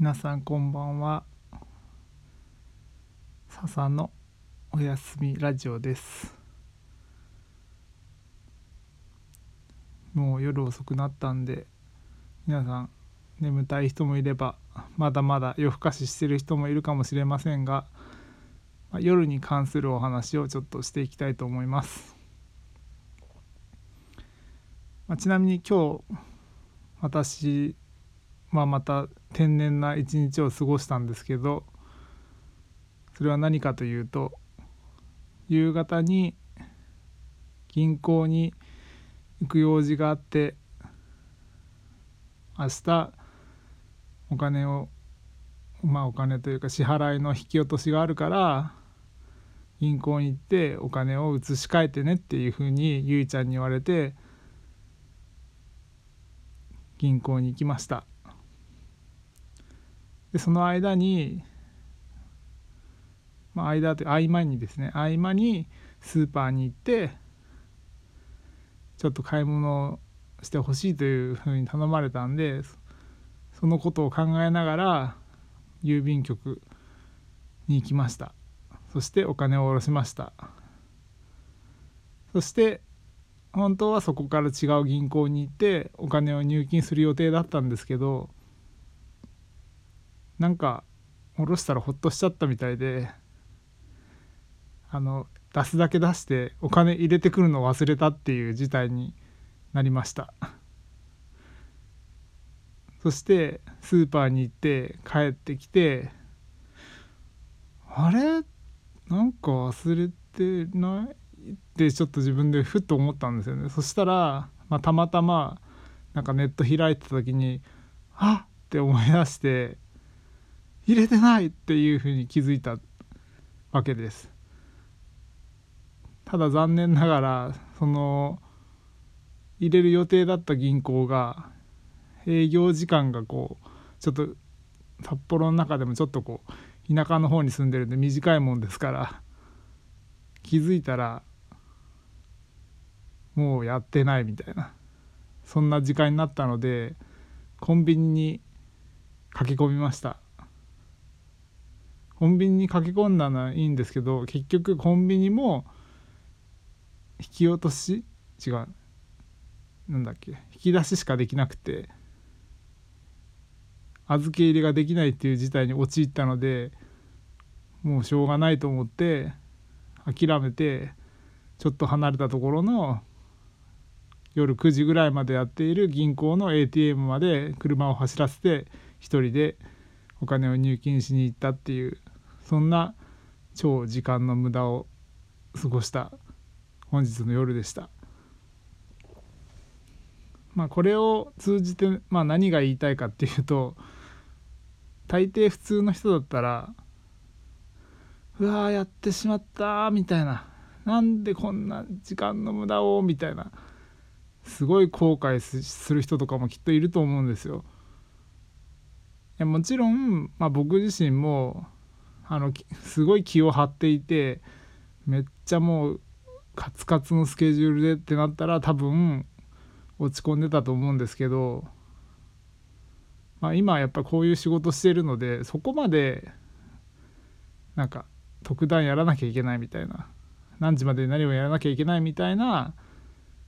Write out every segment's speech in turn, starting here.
皆さんこんばんは。笹のおやすみラジオです。もう夜遅くなったんで皆さん眠たい人もいればまだまだ夜更かししてる人もいるかもしれませんが、夜に関するお話をちょっとしていきたいと思います、まあ、ちなみに今日私まあ、また天然な一日を過ごしたんですけどそれは何かというと夕方に銀行に行く用事があって明日お金をまあお金というか支払いの引き落としがあるから銀行に行ってお金を移し替えてねっていうふうにゆいちゃんに言われて銀行に行きました。でその間に、まあ、間と合間にですね合間にスーパーに行ってちょっと買い物をしてほしいというふうに頼まれたんでそのことを考えながら郵便局に行きました。そしてお金を下ろしました。そして本当はそこから違う銀行に行ってお金を入金する予定だったんですけどなんか下ろしたらほっとしちゃったみたいであの出すだけ出してお金入れてくるのを忘れたっていう事態になりました。そしてスーパーに行って帰ってきてあれ？なんか忘れてない？ってちょっと自分でふっと思ったんですよね。そしたら、まあ、たまたまなんかネット開いてた時にあっ！って思い出して入れてないっていうふうに気づいたわけです。ただ残念ながらその入れる予定だった銀行が営業時間がこうちょっと札幌の中でもちょっとこう田舎の方に住んでるんで短いもんですから気づいたらもうやってないみたいなそんな時間になったのでコンビニに駆け込みました。コンビニに駆け込んだのはいいんですけど結局コンビニも引き落とし？違う。なんだっけ？引き出ししかできなくて預け入れができないっていう事態に陥ったのでもうしょうがないと思って諦めてちょっと離れたところの夜9時ぐらいまでやっている銀行の ATM まで車を走らせて一人でお金を入金しに行ったっていうそんな超時間の無駄を過ごした本日の夜でした。まあこれを通じて、まあ、何が言いたいかっていうと大抵普通の人だったらうわーやってしまったみたいななんでこんな時間の無駄をみたいなすごい後悔する人とかもきっといると思うんですよ。いやもちろん、まあ、僕自身もあのすごい気を張っていてめっちゃもうカツカツのスケジュールでってなったら多分落ち込んでたと思うんですけど、まあ、今やっぱこういう仕事してるのでそこまでなんか特段やらなきゃいけないみたいな何時までに何をやらなきゃいけないみたいな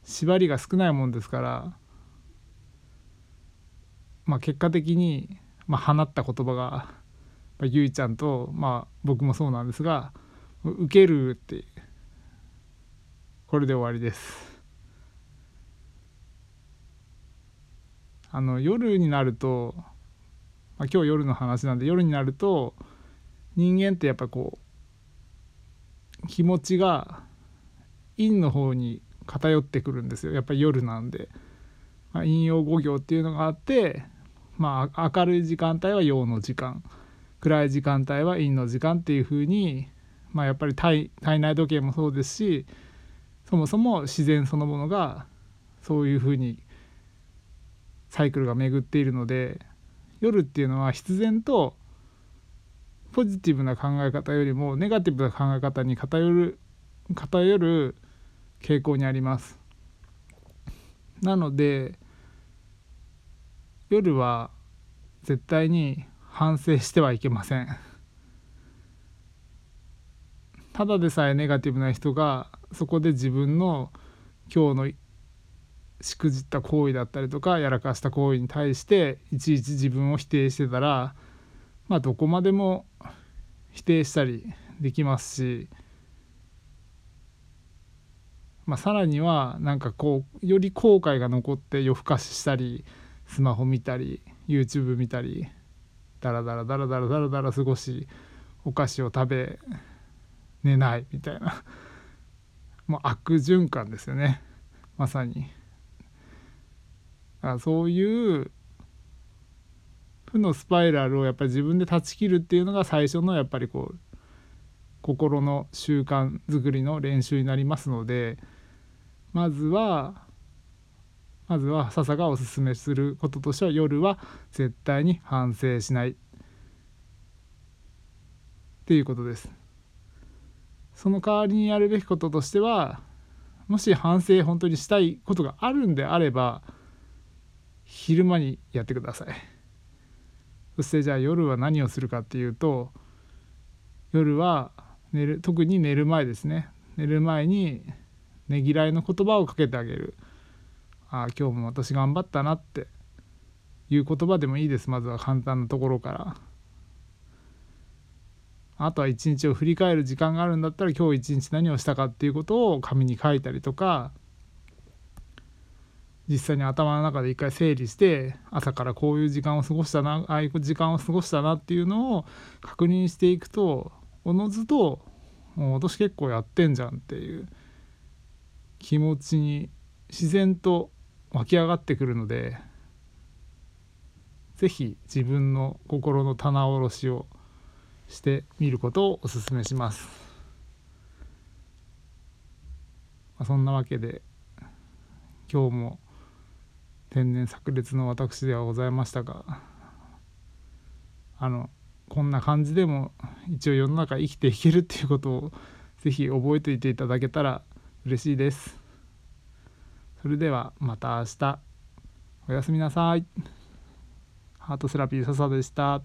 縛りが少ないもんですから、まあ、結果的に、まあ、放った言葉がぱゆいちゃんとまあ僕もそうなんですが受けるってこれで終わりです。あの夜になると、まあ、今日夜の話なんで夜になると人間ってやっぱこう気持ちが陰の方に偏ってくるんですよ。やっぱり夜なんで、まあ、陰陽五行っていうのがあってまあ明るい時間帯は陽の時間。暗い時間帯は陰の時間っていうふうに、まあ、やっぱり体体内時計もそうですしそもそも自然そのものがそういうふうにサイクルが巡っているので夜っていうのは必然とポジティブな考え方よりもネガティブな考え方に偏る偏る傾向にあります。なので夜は絶対に反省してはいけません。ただでさえネガティブな人がそこで自分の今日のしくじった行為だったりとかやらかした行為に対していちいち自分を否定してたらまあどこまでも否定したりできますし、まあ、さらにはなんかこうより後悔が残って夜更かししたりスマホ見たり YouTube 見たりダラダラダラダラダラダラ過ごしお菓子を食べ寝ないみたいな。もう悪循環ですよね。まさに。あそういう負のスパイラルをやっぱり自分で断ち切るっていうのが最初のやっぱりこう心の習慣づりの練習になりますのでまずはまずは笹がおすすめすることとしては夜は絶対に反省しないっていうことです。その代わりにやるべきこととしてはもし反省本当にしたいことがあるんであれば昼間にやってください。そしてじゃあ夜は何をするかっていうと夜は寝る特に寝る前ですね。寝る前にねぎらいの言葉をかけてあげる。あ今日も私頑張ったなっていう言葉でもいいです。まずは簡単なところから。あとは一日を振り返る時間があるんだったら今日一日何をしたかっていうことを紙に書いたりとか実際に頭の中で一回整理して朝からこういう時間を過ごしたなああいう時間を過ごしたなっていうのを確認していくとおのずと私結構やってんじゃんっていう気持ちに自然と湧き上がってくるので是非自分の心の棚卸しをしてみることをおすすめします。まあ、そんなわけで今日も天然炸裂の私ではございましたがあのこんな感じでも一応世の中生きていけるっていうことを是非覚えておいていただけたら嬉しいです。それではまた明日おやすみなさい。ハートセラピー笹でした。